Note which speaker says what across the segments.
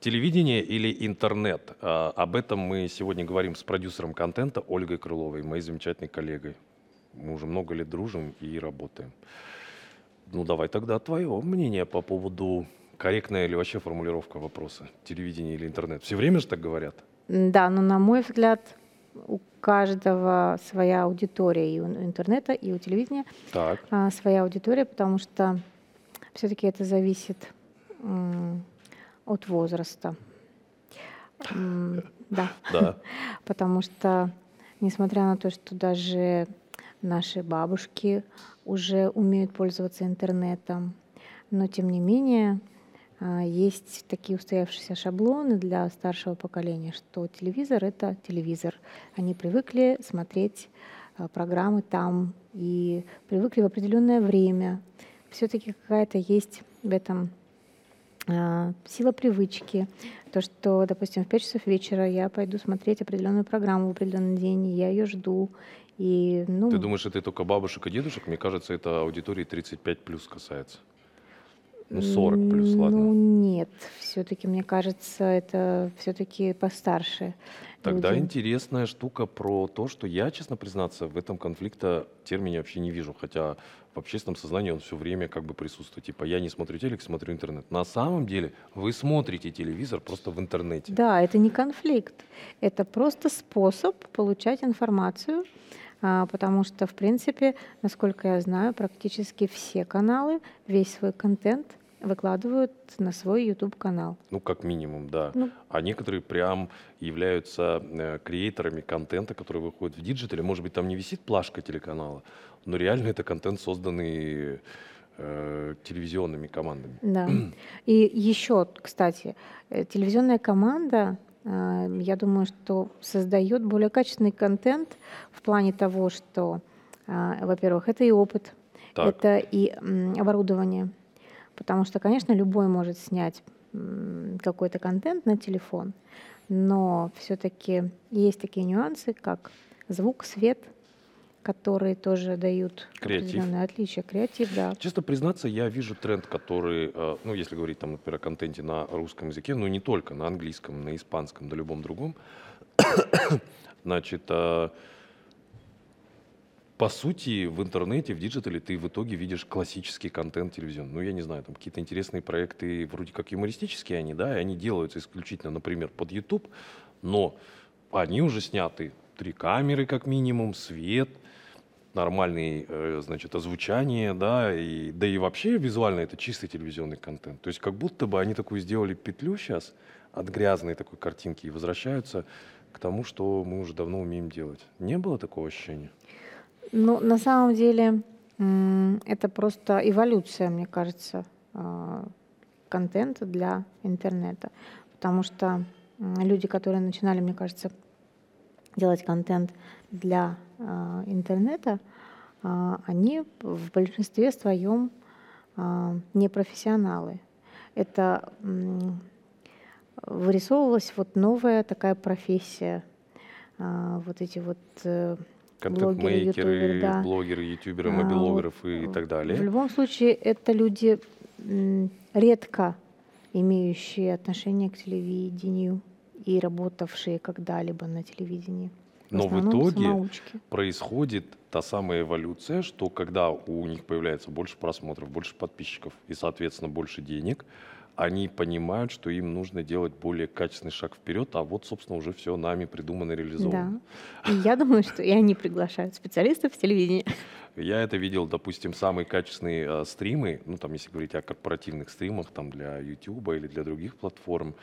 Speaker 1: Телевидение или интернет? А, об этом мы сегодня говорим с продюсером контента Ольгой Крыловой, моей замечательной коллегой. Мы уже много лет дружим и работаем. Ну, давай тогда твое мнение по поводу корректная или вообще формулировка вопроса. Телевидение или интернет? Все время же так говорят?
Speaker 2: Да, но на мой взгляд, у каждого своя аудитория и у интернета, и у телевидения
Speaker 1: Так.
Speaker 2: а, своя аудитория, потому что все-таки это зависит от возраста. Да.
Speaker 1: Да.
Speaker 2: Потому что, несмотря на то, что даже наши бабушки уже умеют пользоваться интернетом, но тем не менее а, есть такие устоявшиеся шаблоны для старшего поколения, что телевизор — это телевизор. Они привыкли смотреть а, программы там и привыкли в определенное время. Все-таки какая-то есть в этом сила привычки, то, что, допустим, в 5 часов вечера я пойду смотреть определенную программу в определенный день, я ее жду. И, ну,
Speaker 1: Ты думаешь, это только бабушек и дедушек? Мне кажется, это аудитории 35 плюс касается. Ну, 40 плюс, ладно.
Speaker 2: Ну, нет, все-таки, мне кажется, это все-таки постарше.
Speaker 1: Тогда
Speaker 2: люди.
Speaker 1: интересная штука про то, что я, честно признаться, в этом конфликта термине вообще не вижу, хотя в общественном сознании он все время как бы присутствует. Типа я не смотрю телек, смотрю интернет. На самом деле вы смотрите телевизор просто в интернете.
Speaker 2: Да, это не конфликт, это просто способ получать информацию, потому что, в принципе, насколько я знаю, практически все каналы, весь свой контент выкладывают на свой YouTube-канал.
Speaker 1: Ну, как минимум, да.
Speaker 2: Ну.
Speaker 1: А некоторые прям являются э, креаторами контента, который выходит в диджитале. Может быть, там не висит плашка телеканала, но реально это контент, созданный э, телевизионными командами.
Speaker 2: Да. И еще, кстати, э, телевизионная команда, я думаю, что создает более качественный контент в плане того, что, э, во-первых, это и опыт,
Speaker 1: Так.
Speaker 2: это и оборудование. Потому что, конечно, любой может снять какой-то контент на телефон, но все-таки есть такие нюансы, как звук, свет, которые тоже дают
Speaker 1: Креатив.
Speaker 2: отличие. Креатив, да.
Speaker 1: Честно признаться, я вижу тренд, который, э, ну, если говорить, там, например, о контенте на русском языке, ну, не только, на английском, на испанском, на любом другом, значит, э, по сути, в интернете, в диджитале ты в итоге видишь классический контент телевизионный. Ну, я не знаю, там какие-то интересные проекты, вроде как юмористические они, да, и они делаются исключительно, например, под YouTube, но они уже сняты три камеры как минимум, свет, нормальный, э, значит, озвучание, да, и, да и вообще визуально это чистый телевизионный контент. То есть как будто бы они такую сделали петлю сейчас от грязной такой картинки и возвращаются к тому, что мы уже давно умеем делать. Не было такого ощущения?
Speaker 2: Ну, на самом деле, это просто эволюция, мне кажется, а, контента для интернета. Потому что люди, которые начинали, мне кажется, делать контент для а, интернета, а, они в большинстве своем а, не профессионалы. Это вырисовывалась вот новая такая профессия. А, Вот эти вот э,
Speaker 1: Контент-мейкеры,
Speaker 2: да.
Speaker 1: блогеры, ютуберы,
Speaker 2: А,
Speaker 1: мобилографы и так
Speaker 2: В
Speaker 1: далее.
Speaker 2: любом случае, это люди редко имеющие отношение к телевидению и работавшие когда-либо на телевидении.
Speaker 1: Но в
Speaker 2: основном
Speaker 1: итоге
Speaker 2: самоучки.
Speaker 1: происходит та самая эволюция, что когда у них появляется больше просмотров, больше подписчиков и, соответственно, больше денег, они понимают, что им нужно делать более качественный шаг вперед, а вот, собственно, уже все нами придумано, реализовано.
Speaker 2: Да. И я думаю, что и они приглашают специалистов в телевидении.
Speaker 1: Я это видел, допустим, самые качественные э, стримы, ну там, если говорить о корпоративных стримах, там для YouTube или для других платформ,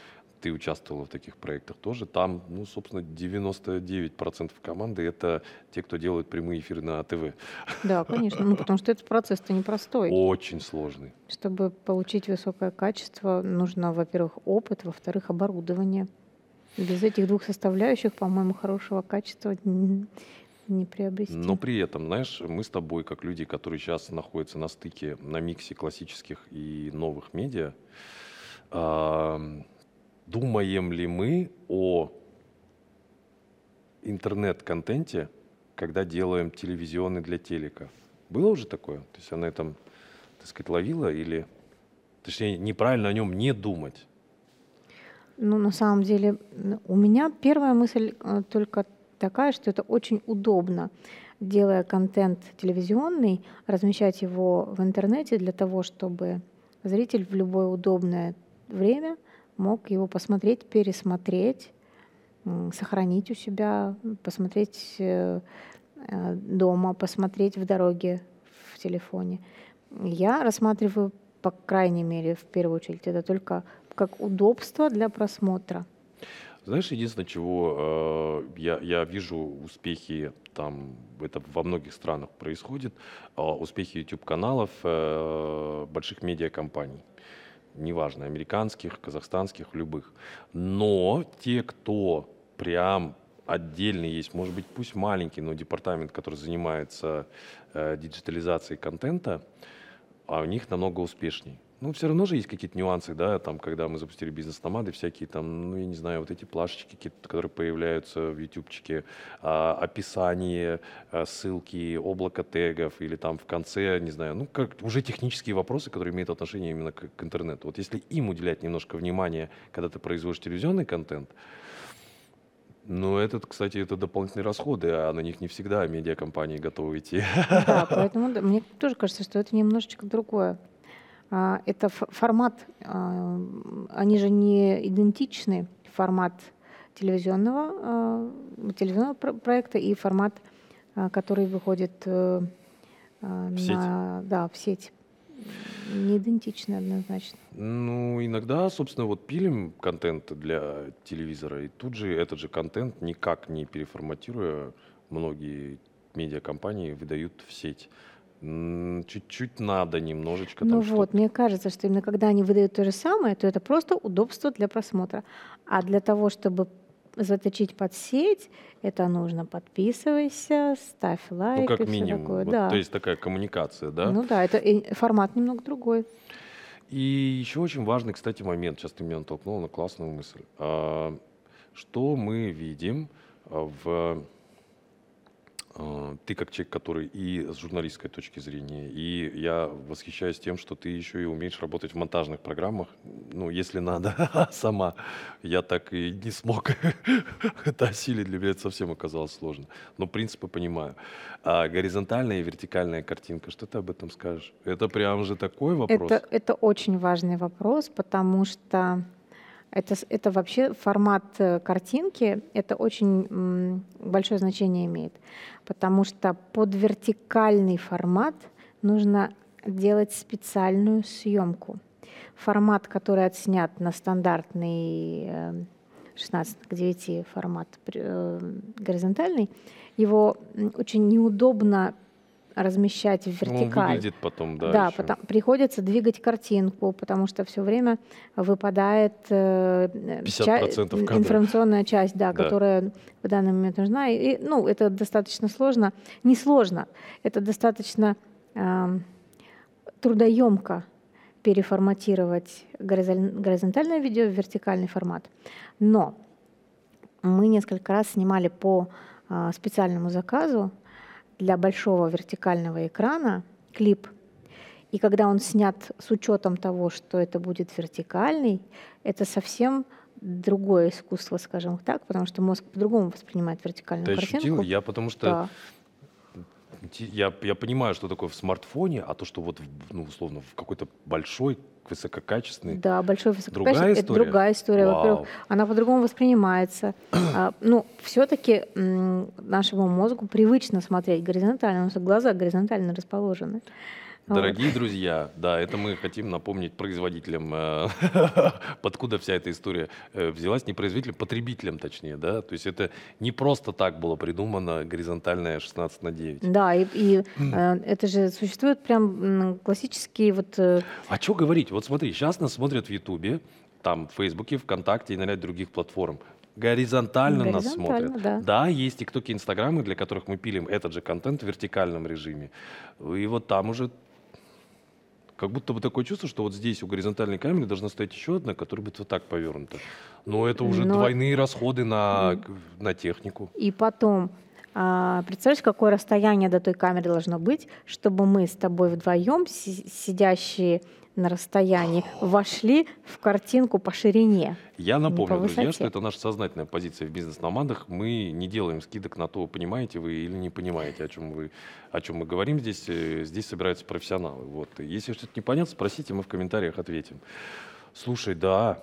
Speaker 1: ты участвовала в таких проектах тоже. Там, ну, собственно, 99% команды это те, кто делают прямые эфиры на ТВ.
Speaker 2: Да, конечно. Ну, потому что этот процесс-то непростой.
Speaker 1: Очень сложный.
Speaker 2: Чтобы получить высокое качество, нужно, во-первых, опыт, во-вторых, оборудование. Без этих двух составляющих, по-моему, хорошего качества не приобрести.
Speaker 1: Но при этом, знаешь, мы с тобой, как люди, которые сейчас находятся на стыке, на миксе классических и новых медиа, думаем ли мы о интернет-контенте, когда делаем телевизионный для телека? Было уже такое? То есть она этом, так сказать, ловила или, точнее, неправильно о нем не думать?
Speaker 2: Ну, на самом деле, у меня первая мысль э, только такая, что это очень удобно, делая контент телевизионный, размещать его в интернете для того, чтобы зритель в любое удобное время мог его посмотреть, пересмотреть, сохранить у себя, посмотреть э, э, дома, посмотреть в дороге в телефоне. Я рассматриваю, по крайней мере, в первую очередь, это только как удобство для просмотра.
Speaker 1: Знаешь, единственное, чего э, я, я вижу успехи там, это во многих странах происходит, э, успехи YouTube-каналов э, больших медиакомпаний. Неважно, американских, казахстанских, любых. Но те, кто прям отдельный есть, может быть, пусть маленький, но департамент, который занимается э, диджитализацией контента, а у них намного успешнее. Ну, все равно же есть какие-то нюансы, да, там, когда мы запустили бизнес-номады, всякие там, ну, я не знаю, вот эти плашечки, которые появляются в ютубчике, а, описание, а, ссылки, облако тегов или там в конце, не знаю, ну, как уже технические вопросы, которые имеют отношение именно к, к интернету. Вот если им уделять немножко внимания, когда ты производишь телевизионный контент, ну, этот, кстати, это дополнительные расходы, а на них не всегда медиакомпании готовы идти.
Speaker 2: Да, поэтому да, мне тоже кажется, что это немножечко другое. А, это формат, а, они же не идентичны, формат телевизионного, а, телевизионного проекта и формат, который выходит э, в на,
Speaker 1: сеть.
Speaker 2: Да, в сеть. Не идентичны однозначно.
Speaker 1: Ну, иногда, собственно, вот пилим контент для телевизора, и тут же этот же контент, никак не переформатируя, многие медиакомпании выдают в сеть. Чуть-чуть надо немножечко.
Speaker 2: Ну вот, мне кажется, что именно когда они выдают то же самое, то это просто удобство для просмотра. А для того, чтобы заточить под сеть, это нужно подписывайся, ставь лайк.
Speaker 1: Ну, как минимум. Такое. Вот,
Speaker 2: да.
Speaker 1: То есть такая коммуникация, да?
Speaker 2: Ну да, это формат немного другой.
Speaker 1: И еще очень важный, кстати, момент, сейчас ты меня натолкнул на классную мысль. А, что мы видим в а, ты как человек, который и с журналистской точки зрения, и я восхищаюсь тем, что ты еще и умеешь работать в монтажных программах, ну, если надо, сама. Я так и не смог это осилить, для меня это совсем оказалось сложно. Но принципы понимаю. А горизонтальная и вертикальная картинка, что ты об этом скажешь? Это прям же такой вопрос.
Speaker 2: Это, это очень важный вопрос, потому что это, это вообще формат э, картинки, это очень большое значение имеет, потому что под вертикальный формат нужно делать специальную съемку. Формат, который отснят на стандартный 16 э, к 9 формат э, горизонтальный, его очень неудобно размещать в вертикаль.
Speaker 1: Он выглядит потом, да.
Speaker 2: Да, потом, приходится двигать картинку, потому что все время выпадает э, ча- информационная часть, да, да, которая в данный момент нужна. И, ну, это достаточно сложно. Не сложно, это достаточно э, трудоемко переформатировать горизонтальное видео в вертикальный формат. Но мы несколько раз снимали по э, специальному заказу для большого вертикального экрана клип. И когда он снят с учетом того, что это будет вертикальный, это совсем другое искусство, скажем так, потому что мозг по-другому воспринимает вертикальную
Speaker 1: Ты
Speaker 2: картинку.
Speaker 1: Ощутил? Я потому что да. я, я понимаю, что такое в смартфоне, а то, что вот ну, условно в какой-то большой высококачественный.
Speaker 2: Да, большой высококачественный. Другая история? Это другая история. Вау. Во-первых, она по-другому воспринимается. а, ну, все-таки нашему мозгу привычно смотреть горизонтально, потому что глаза горизонтально расположены.
Speaker 1: Дорогие вот. друзья, да, это мы хотим напомнить производителям, э, откуда вся эта история э, взялась, не производителям, потребителям точнее, да, то есть это не просто так было придумано горизонтальное 16 на 9.
Speaker 2: Да, и, и э, это же существует прям классические вот...
Speaker 1: А что говорить, вот смотри, сейчас нас смотрят в Ютубе, там, в Фейсбуке, ВКонтакте и на ряд других платформ. Горизонтально, Горизонтально нас смотрят.
Speaker 2: Да.
Speaker 1: да, есть тиктоки, инстаграмы, для которых мы пилим этот же контент в вертикальном режиме. И вот там уже как будто бы такое чувство, что вот здесь у горизонтальной камеры должна стоять еще одна, которая будет вот так повернута. Но это уже Но... двойные расходы на, на технику.
Speaker 2: И потом представляешь, какое расстояние до той камеры должно быть, чтобы мы с тобой вдвоем, сидящие на расстоянии, вошли в картинку по ширине.
Speaker 1: Я напомню, друзья, что это наша сознательная позиция в бизнес-командах. Мы не делаем скидок на то, понимаете вы или не понимаете, о чем, вы, о чем мы говорим здесь. Э, здесь собираются профессионалы. Вот. Если что-то непонятно, спросите, мы в комментариях ответим. Слушай, да,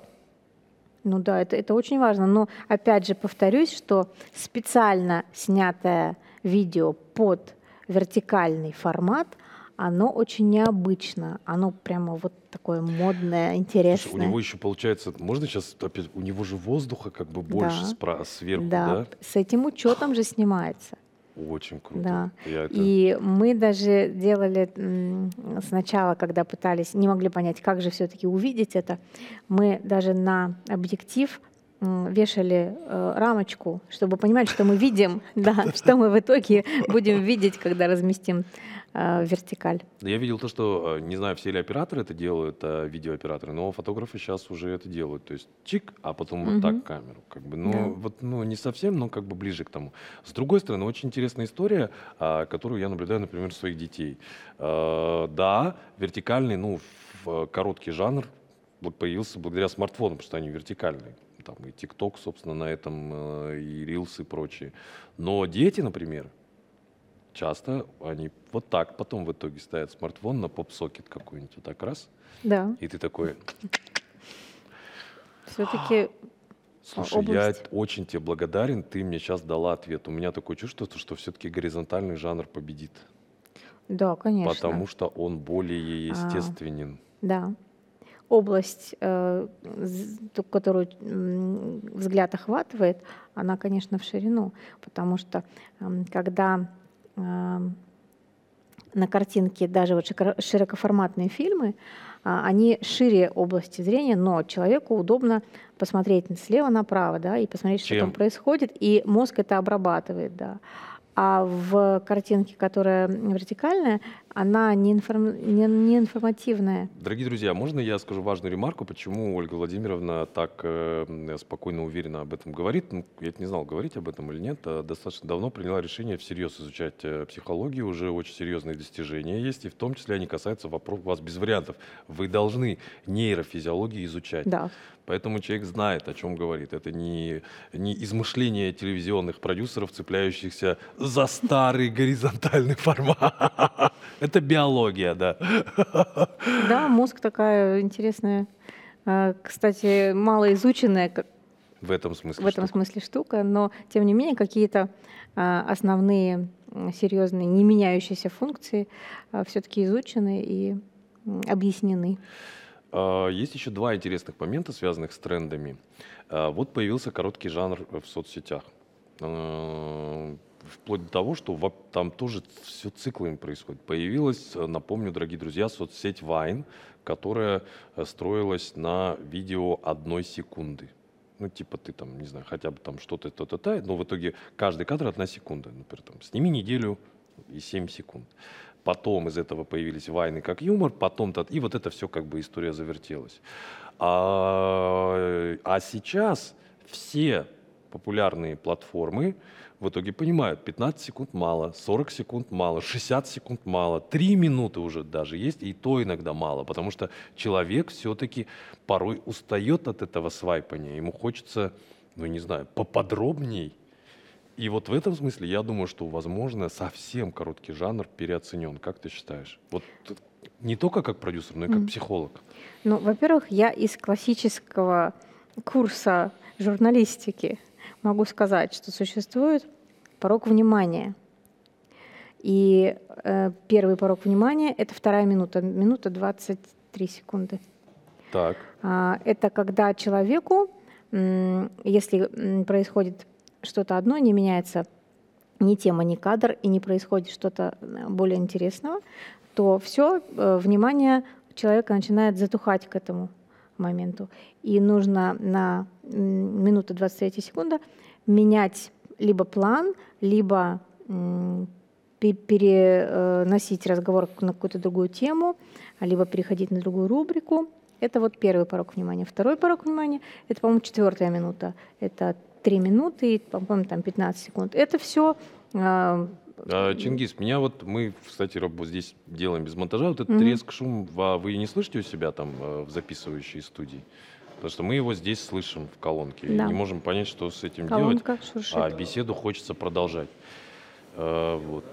Speaker 2: ну да, это, это очень важно. Но опять же повторюсь, что специально снятое видео под вертикальный формат, оно очень необычно. Оно прямо вот такое модное, интересное. Слушай,
Speaker 1: у него еще получается, можно сейчас опять, у него же воздуха как бы больше да. спра- сверху, да? да?
Speaker 2: С этим учетом же снимается.
Speaker 1: Очень круто.
Speaker 2: Да. это... И мы даже делали сначала, когда пытались, не могли понять, как же все-таки увидеть это, мы даже на объектив вешали э, рамочку, чтобы понимать, что мы видим, да, что мы в итоге будем видеть, когда разместим э, вертикаль.
Speaker 1: Я видел то, что, э, не знаю, все ли операторы это делают, а видеооператоры, но фотографы сейчас уже это делают. То есть чик, а потом вот так камеру. Как бы, ну, да. вот, ну, не совсем, но как бы ближе к тому. С другой стороны, очень интересная история, а, которую я наблюдаю, например, у своих детей. Да, вертикальный, ну, короткий жанр появился благодаря смартфонам, потому что они вертикальные там и ТикТок, собственно, на этом, э, и Рилс и прочие. Но дети, например, часто они вот так потом в итоге ставят смартфон на поп-сокет какой-нибудь, вот так раз.
Speaker 2: Да.
Speaker 1: И ты такой...
Speaker 2: Все-таки
Speaker 1: Слушай, область. я очень тебе благодарен, ты мне сейчас дала ответ. У меня такое чувство, что все-таки горизонтальный жанр победит.
Speaker 2: Да, конечно.
Speaker 1: Потому что он более а, естественен.
Speaker 2: А, да область, э, которую взгляд охватывает, она, конечно, в ширину, потому что эм, когда эм, на картинке даже вот широкоформатные фильмы, а, они шире области зрения, но человеку удобно посмотреть слева направо, да, и посмотреть, Чем? что там происходит, и мозг это обрабатывает, да. А в картинке, которая вертикальная, она не, информ... не, не информативная.
Speaker 1: Дорогие друзья, можно я скажу важную ремарку, почему Ольга Владимировна так э, спокойно, уверенно об этом говорит? Ну, я не знал, говорить об этом или нет. А достаточно давно приняла решение всерьез изучать э, психологию, уже очень серьезные достижения есть, и в том числе они касаются вопросов, вас без вариантов. Вы должны нейрофизиологию изучать.
Speaker 2: Да.
Speaker 1: Поэтому человек знает, о чем говорит. Это не, не измышление телевизионных продюсеров, цепляющихся за старый горизонтальный формат. Это биология, да.
Speaker 2: Да, мозг такая интересная, а, кстати, малоизученная
Speaker 1: в этом смысле
Speaker 2: в этом штука. смысле штука, но тем не менее какие-то а, основные серьезные не меняющиеся функции а, все-таки изучены и объяснены.
Speaker 1: Есть еще два интересных момента, связанных с трендами. Вот появился короткий жанр в соцсетях вплоть до того, что там тоже все циклами происходит. Появилась, э, напомню, дорогие друзья, соцсеть Vine, которая э, строилась на видео одной секунды. Ну, типа ты там, не знаю, хотя бы там что-то, то-то, то, но в итоге каждый кадр одна секунда. Например, там, сними неделю и 7 секунд. Потом из этого появились вайны как юмор, потом и вот это все как бы история завертелась. А, а сейчас все популярные платформы в итоге понимают, 15 секунд мало, 40 секунд мало, 60 секунд мало, 3 минуты уже даже есть, и то иногда мало, потому что человек все-таки порой устает от этого свайпания, ему хочется, ну не знаю, поподробней. И вот в этом смысле я думаю, что, возможно, совсем короткий жанр переоценен. Как ты считаешь? Вот не только как продюсер, но и как mm. психолог.
Speaker 2: Ну, во-первых, я из классического курса журналистики могу сказать, что существует порог внимания. И э, первый порог внимания – это вторая минута, минута 23 секунды.
Speaker 1: Так.
Speaker 2: А, это когда человеку, если происходит что-то одно, не меняется ни тема, ни кадр, и не происходит что-то э, более интересного, то все, э, внимание человека начинает затухать к этому моменту. И нужно на минуту 23 секунды менять либо план, либо переносить разговор на какую-то другую тему, либо переходить на другую рубрику. Это вот первый порог внимания. Второй порог внимания – это, по-моему, четвертая минута. Это три минуты, по-моему, там 15 секунд. Это все а,
Speaker 1: А, Чингис, меня вот мы, кстати, раб- здесь делаем без монтажа. Вот этот
Speaker 2: Мгм.
Speaker 1: треск, шум, ва- вы не слышите у себя там э, в записывающей студии? Потому что мы его здесь слышим в колонке и
Speaker 2: Да.
Speaker 1: не можем понять, что с этим делать.
Speaker 2: колонка шуршит.
Speaker 1: А беседу хочется продолжать. Э, Вот.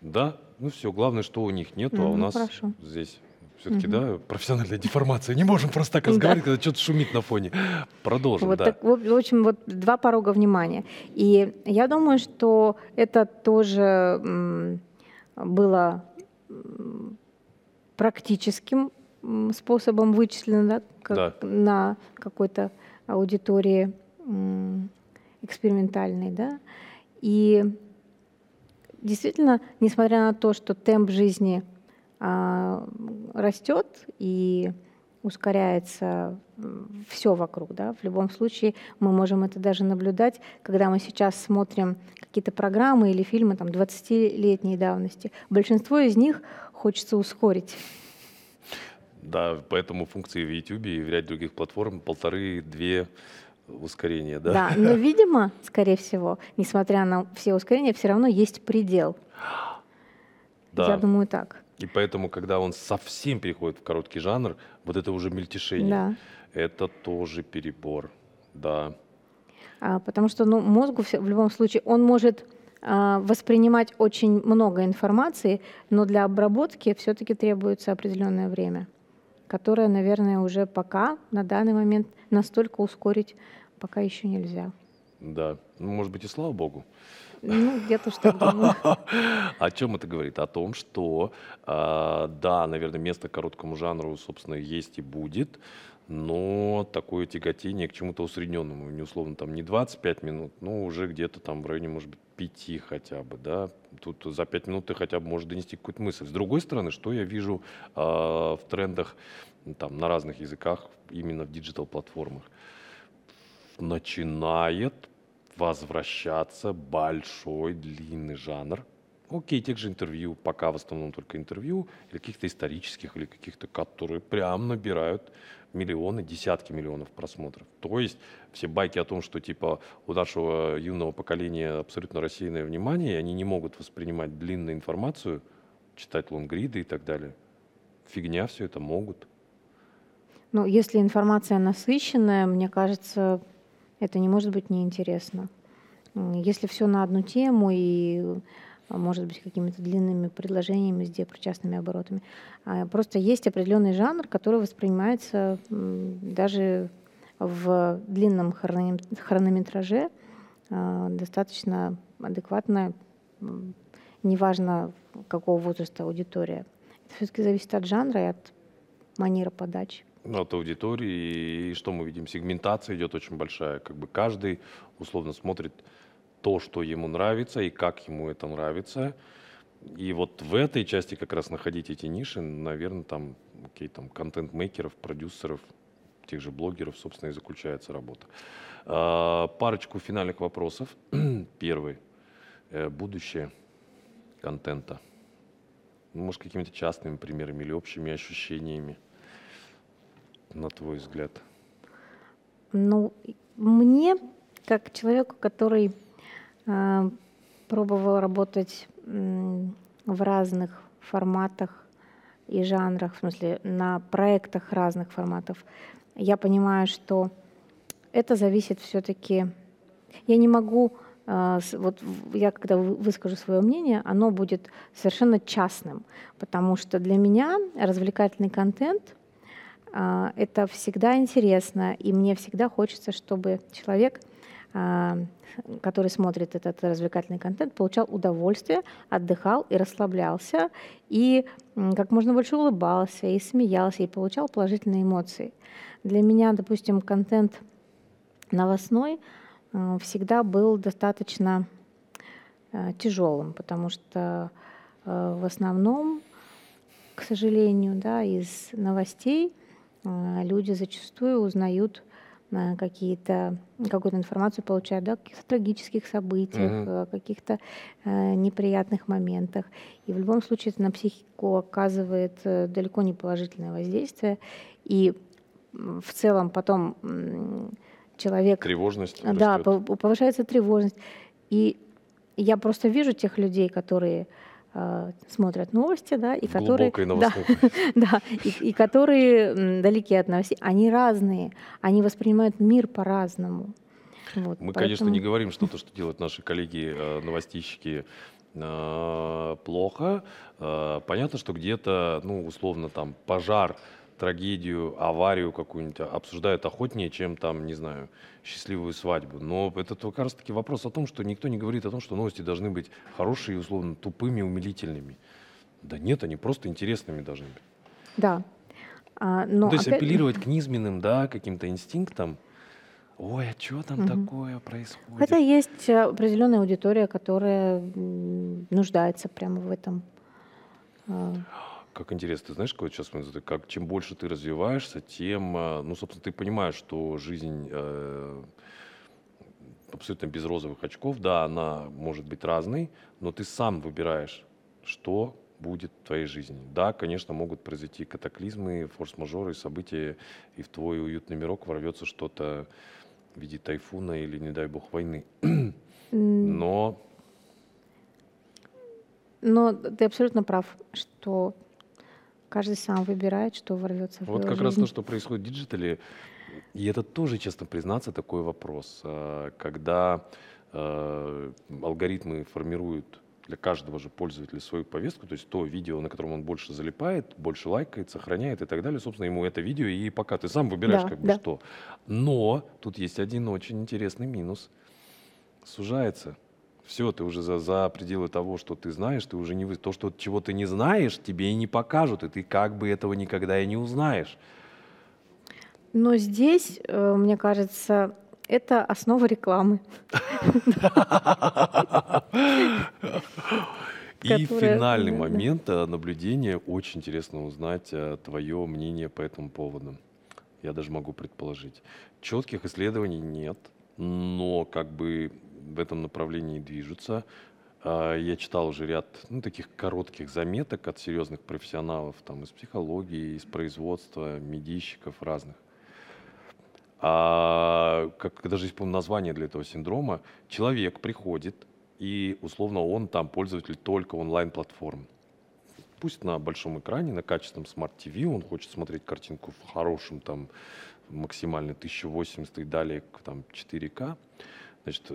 Speaker 1: Да, ну все, главное, что у них нету, а у нас
Speaker 2: хорошо.
Speaker 1: здесь все-таки,
Speaker 2: Мгм.
Speaker 1: да, профессиональная деформация. Не можем просто так
Speaker 2: Да.
Speaker 1: разговаривать, когда что-то шумит на фоне. Продолжим,
Speaker 2: Вот
Speaker 1: да.
Speaker 2: так, в общем, вот два порога внимания. И я думаю, что это тоже было практическим способом вычислено да, как
Speaker 1: Да.
Speaker 2: на какой-то аудитории экспериментальной. Да? И действительно, несмотря на то, что темп жизни растет и ускоряется все вокруг, да, в любом случае мы можем это даже наблюдать, когда мы сейчас смотрим какие-то программы или фильмы там 20-летней давности. Большинство из них хочется ускорить.
Speaker 1: Да, поэтому функции в YouTube и в ряде других платформ полторы-две ускорения, да?
Speaker 2: Да, но, видимо, скорее всего, несмотря на все ускорения, все равно есть предел.
Speaker 1: Да.
Speaker 2: Я думаю так.
Speaker 1: И поэтому, когда он совсем переходит в короткий жанр, вот это уже мельтешение.
Speaker 2: Да.
Speaker 1: Это тоже перебор. Да.
Speaker 2: А, потому что ну, мозгу в любом случае он может а, воспринимать очень много информации, но для обработки все-таки требуется определенное время, которое, наверное, уже пока на данный момент настолько ускорить пока еще нельзя.
Speaker 1: Да. Ну, может быть, и слава богу.
Speaker 2: Ну, где-то что думаю.
Speaker 1: О чем это говорит? О том, что, а, да, наверное, место короткому жанру, собственно, есть и будет, но такое тяготение к чему-то усредненному, не условно там не 25 минут, но уже где-то там в районе, может быть, 5 хотя бы, да. Тут за 5 минут ты хотя бы можешь донести какую-то мысль. С другой стороны, что я вижу а, в трендах там на разных языках, именно в диджитал-платформах? Начинает возвращаться большой длинный жанр. Окей, тех же интервью, пока в основном только интервью, или каких-то исторических, или каких-то, которые прям набирают миллионы, десятки миллионов просмотров. То есть все байки о том, что типа у нашего юного поколения абсолютно рассеянное внимание, и они не могут воспринимать длинную информацию, читать лонгриды и так далее. Фигня все это могут.
Speaker 2: Ну, если информация насыщенная, мне кажется, это не может быть неинтересно. Если все на одну тему и, а, может быть, какими-то длинными предложениями с диапричастными оборотами. А, Просто есть определенный жанр, который воспринимается даже в длинном хрономет- хронометраже а, достаточно адекватно, неважно какого возраста аудитория. Это все-таки зависит от жанра и от манеры подачи.
Speaker 1: От аудитории. И что мы видим? Сегментация идет очень большая. Как бы каждый условно смотрит то, что ему нравится и как ему это нравится. И вот в этой части как раз находить эти ниши, наверное, там, окей, там контент-мейкеров, продюсеров, тех же блогеров, собственно, и заключается работа. А, парочку финальных вопросов. Первый. Э, Будущее контента. Ну, Может, какими-то частными примерами или общими ощущениями, на твой взгляд?
Speaker 2: Ну, мне, как человеку, который а, пробовал работать м, в разных форматах и жанрах, в смысле на проектах разных форматов, я понимаю, что это зависит все-таки. Я не могу, с- вот я когда вы- выскажу свое мнение, оно будет совершенно частным, потому что для меня развлекательный контент это всегда интересно, и мне всегда хочется, чтобы человек, а, который смотрит этот развлекательный контент, получал удовольствие, отдыхал и расслаблялся, и как можно больше улыбался, и смеялся, и получал положительные эмоции. Для меня, допустим, контент новостной э, всегда был достаточно тяжелым, потому что в основном, к сожалению, да, из новостей люди зачастую узнают э, какие-то какую-то информацию получают да, о каких-то трагических событиях, о каких-то э, неприятных моментах. И в любом случае это на психику оказывает э, далеко не положительное воздействие. И в целом потом м, человек
Speaker 1: Тревожность
Speaker 2: да,
Speaker 1: растет.
Speaker 2: повышается тревожность. И я просто вижу тех людей, которые э, смотрят новости, да, и которые, да, да, и, и которые далеки от новостей, они разные, они воспринимают мир по-разному. Вот,
Speaker 1: Мы, конечно, не
Speaker 2: поэтому-
Speaker 1: говорим, что то, что делают наши коллеги, э, э, плохо. Э, Понятно, что где-то, ну, условно, там, пожар, трагедию, аварию какую-нибудь обсуждают охотнее, чем там, не знаю, счастливую свадьбу. Но это как раз таки вопрос о том, что никто не говорит о том, что новости должны быть хорошие, условно, тупыми, умилительными. Да нет, они просто интересными должны быть.
Speaker 2: Да. А,
Speaker 1: Ну,
Speaker 2: но
Speaker 1: то есть
Speaker 2: опять-
Speaker 1: апеллировать к низменным, да, каким-то инстинктам. Ой, а что там
Speaker 2: Мгм.
Speaker 1: такое происходит?
Speaker 2: Хотя есть определенная аудитория, которая нуждается прямо в этом.
Speaker 1: Как интересно, ты знаешь, какой сейчас как чем больше ты развиваешься, тем, э, ну, собственно, ты понимаешь, что жизнь э, абсолютно без розовых очков, да, она может быть разной, но ты сам выбираешь, что будет в твоей жизни. Да, конечно, могут произойти катаклизмы, форс-мажоры, события, и в твой уютный мирок ворвется что-то в виде тайфуна или, не дай бог, войны. Но
Speaker 2: Но ты абсолютно прав, что каждый сам выбирает, что ворвется в
Speaker 1: Вот как раз
Speaker 2: жизнь.
Speaker 1: то, что происходит в диджитале, и это тоже, честно признаться, такой вопрос, э, когда э, алгоритмы формируют для каждого же пользователя свою повестку, то есть то видео, на котором он больше залипает, больше лайкает, сохраняет и так далее, собственно, ему это видео, и пока ты сам выбираешь
Speaker 2: Да,
Speaker 1: как бы
Speaker 2: да.
Speaker 1: что. Но тут есть один очень интересный минус. Сужается. Все, ты уже за, за пределы того, что ты знаешь, ты уже не вы... То, что чего ты не знаешь, тебе и не покажут, и ты как бы этого никогда и не узнаешь.
Speaker 2: Но здесь, э, мне кажется, это основа рекламы.
Speaker 1: И финальный момент э, наблюдения. Очень интересно узнать твое мнение по этому поводу. Я даже могу предположить. Четких исследований нет, но как бы в этом направлении движутся. А, Я читал уже ряд ну, таких коротких заметок от серьезных профессионалов там, из психологии, из производства, медийщиков разных. А, как даже есть, по-моему, название для этого синдрома. Человек приходит, и условно он там пользователь только онлайн-платформ. Пусть на большом экране, на качественном смарт-ТВ, он хочет смотреть картинку в хорошем, там, максимально 1080 и далее, там, 4К. Значит,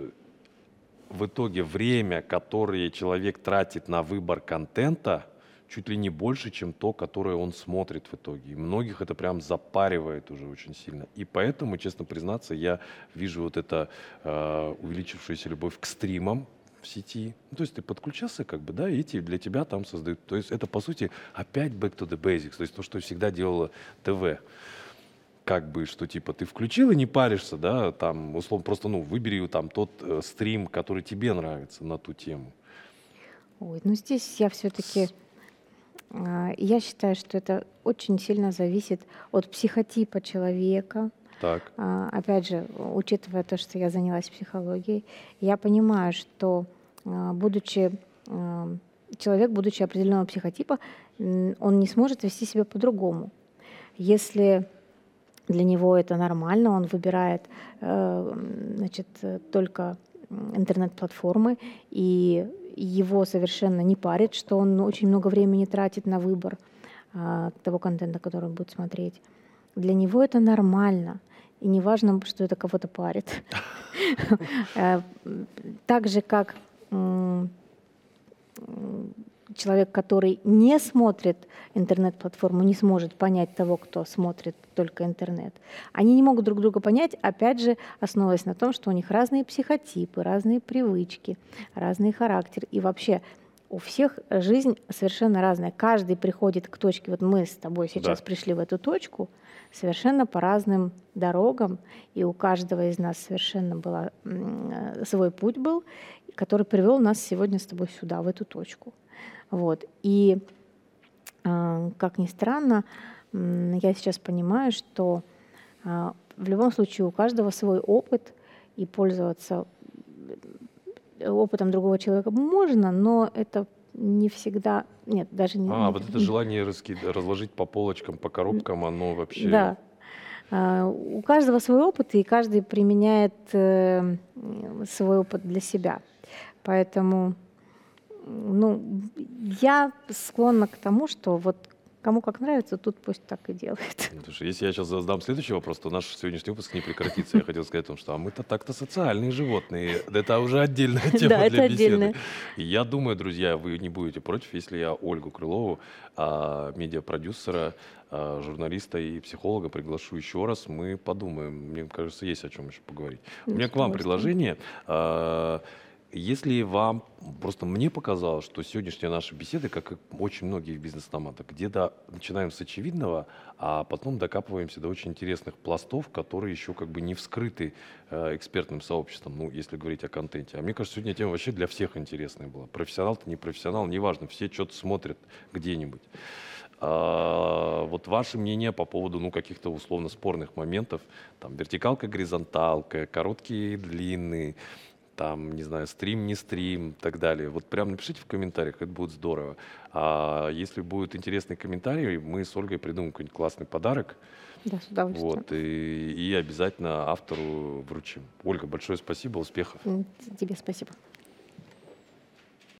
Speaker 1: в итоге время, которое человек тратит на выбор контента, чуть ли не больше, чем то, которое он смотрит в итоге. И многих это прям запаривает уже очень сильно. И поэтому, честно признаться, я вижу вот это э, увеличившуюся любовь к стримам в сети. Ну, то есть ты подключался, как бы, да, и эти для тебя там создают. То есть это, по сути, опять back to the basics, то есть то, что всегда делало ТВ как бы, что типа ты включил и не паришься, да, там, условно, просто, ну, выбери там тот э, стрим, который тебе нравится на ту тему.
Speaker 2: Ой, ну здесь я все-таки, я считаю, что это очень сильно зависит от психотипа человека.
Speaker 1: Так,
Speaker 2: А, Опять же, учитывая то, что я занялась психологией, я понимаю, что а, будучи а, человек, будучи определенного психотипа, он не сможет вести себя по-другому. Если для него это нормально, он выбирает э, значит, э, только интернет-платформы, и его совершенно не парит, что он очень много времени тратит на выбор а, того контента, который он будет смотреть. Для него это нормально. И не важно, что это кого-то парит. Э, Так же, как человек, который не смотрит интернет-платформу, не сможет понять того, кто смотрит только интернет. Они не могут друг друга понять, опять же, основываясь на том, что у них разные психотипы, разные привычки, разный характер. И вообще у всех жизнь совершенно разная. Каждый приходит к точке, вот мы с тобой сейчас
Speaker 1: Да.
Speaker 2: пришли в эту точку, совершенно по разным дорогам, и у каждого из нас совершенно была, э, свой путь был, который привел нас сегодня с тобой сюда, в эту точку. Вот. И, а, как ни странно, я сейчас понимаю, что а, в любом случае у каждого свой опыт, и пользоваться э, опытом другого человека можно, но это не всегда, нет, даже не...
Speaker 1: А,
Speaker 2: не-
Speaker 1: вот это желание раски- разложить по полочкам, по коробкам, оно вообще...
Speaker 2: Да. А, У каждого свой опыт, и каждый применяет э, свой опыт для себя. Поэтому, ну, я склонна к тому, что вот кому как нравится, тут пусть так и делает.
Speaker 1: Слушай, если я сейчас задам следующий вопрос, то наш сегодняшний выпуск не прекратится. Я хотел сказать о том, что а мы-то так-то социальные животные. Это уже отдельная тема
Speaker 2: Да,
Speaker 1: для
Speaker 2: это
Speaker 1: беседы.
Speaker 2: отдельно.
Speaker 1: И я думаю, друзья, вы не будете против, если я Ольгу Крылову, а, медиапродюсера, а, журналиста и психолога приглашу еще раз. Мы подумаем. Мне кажется, есть о чем еще поговорить. У
Speaker 2: Ну,
Speaker 1: меня
Speaker 2: с
Speaker 1: к вам предложение. А, Если вам, просто мне показалось, что сегодняшняя наша беседа, как и очень многих бизнес-томатов, где-то начинаем с очевидного, а потом докапываемся до очень интересных пластов, которые еще как бы не вскрыты э, экспертным сообществом, ну, если говорить о контенте. А мне кажется, сегодня тема вообще для всех интересная была. Профессионал ты, не профессионал, неважно, все что-то смотрят где-нибудь. А, вот ваше мнение по поводу ну, каких-то условно спорных моментов, там вертикалка, горизонталка, короткие, длинные, там, не знаю, стрим, не стрим и так далее. Вот прям напишите в комментариях, это будет здорово. А если будут интересные комментарии, мы с Ольгой придумаем какой-нибудь классный подарок,
Speaker 2: Да, с удовольствием.
Speaker 1: вот, и, и обязательно автору вручим. Ольга, большое спасибо, успехов.
Speaker 2: Тебе спасибо.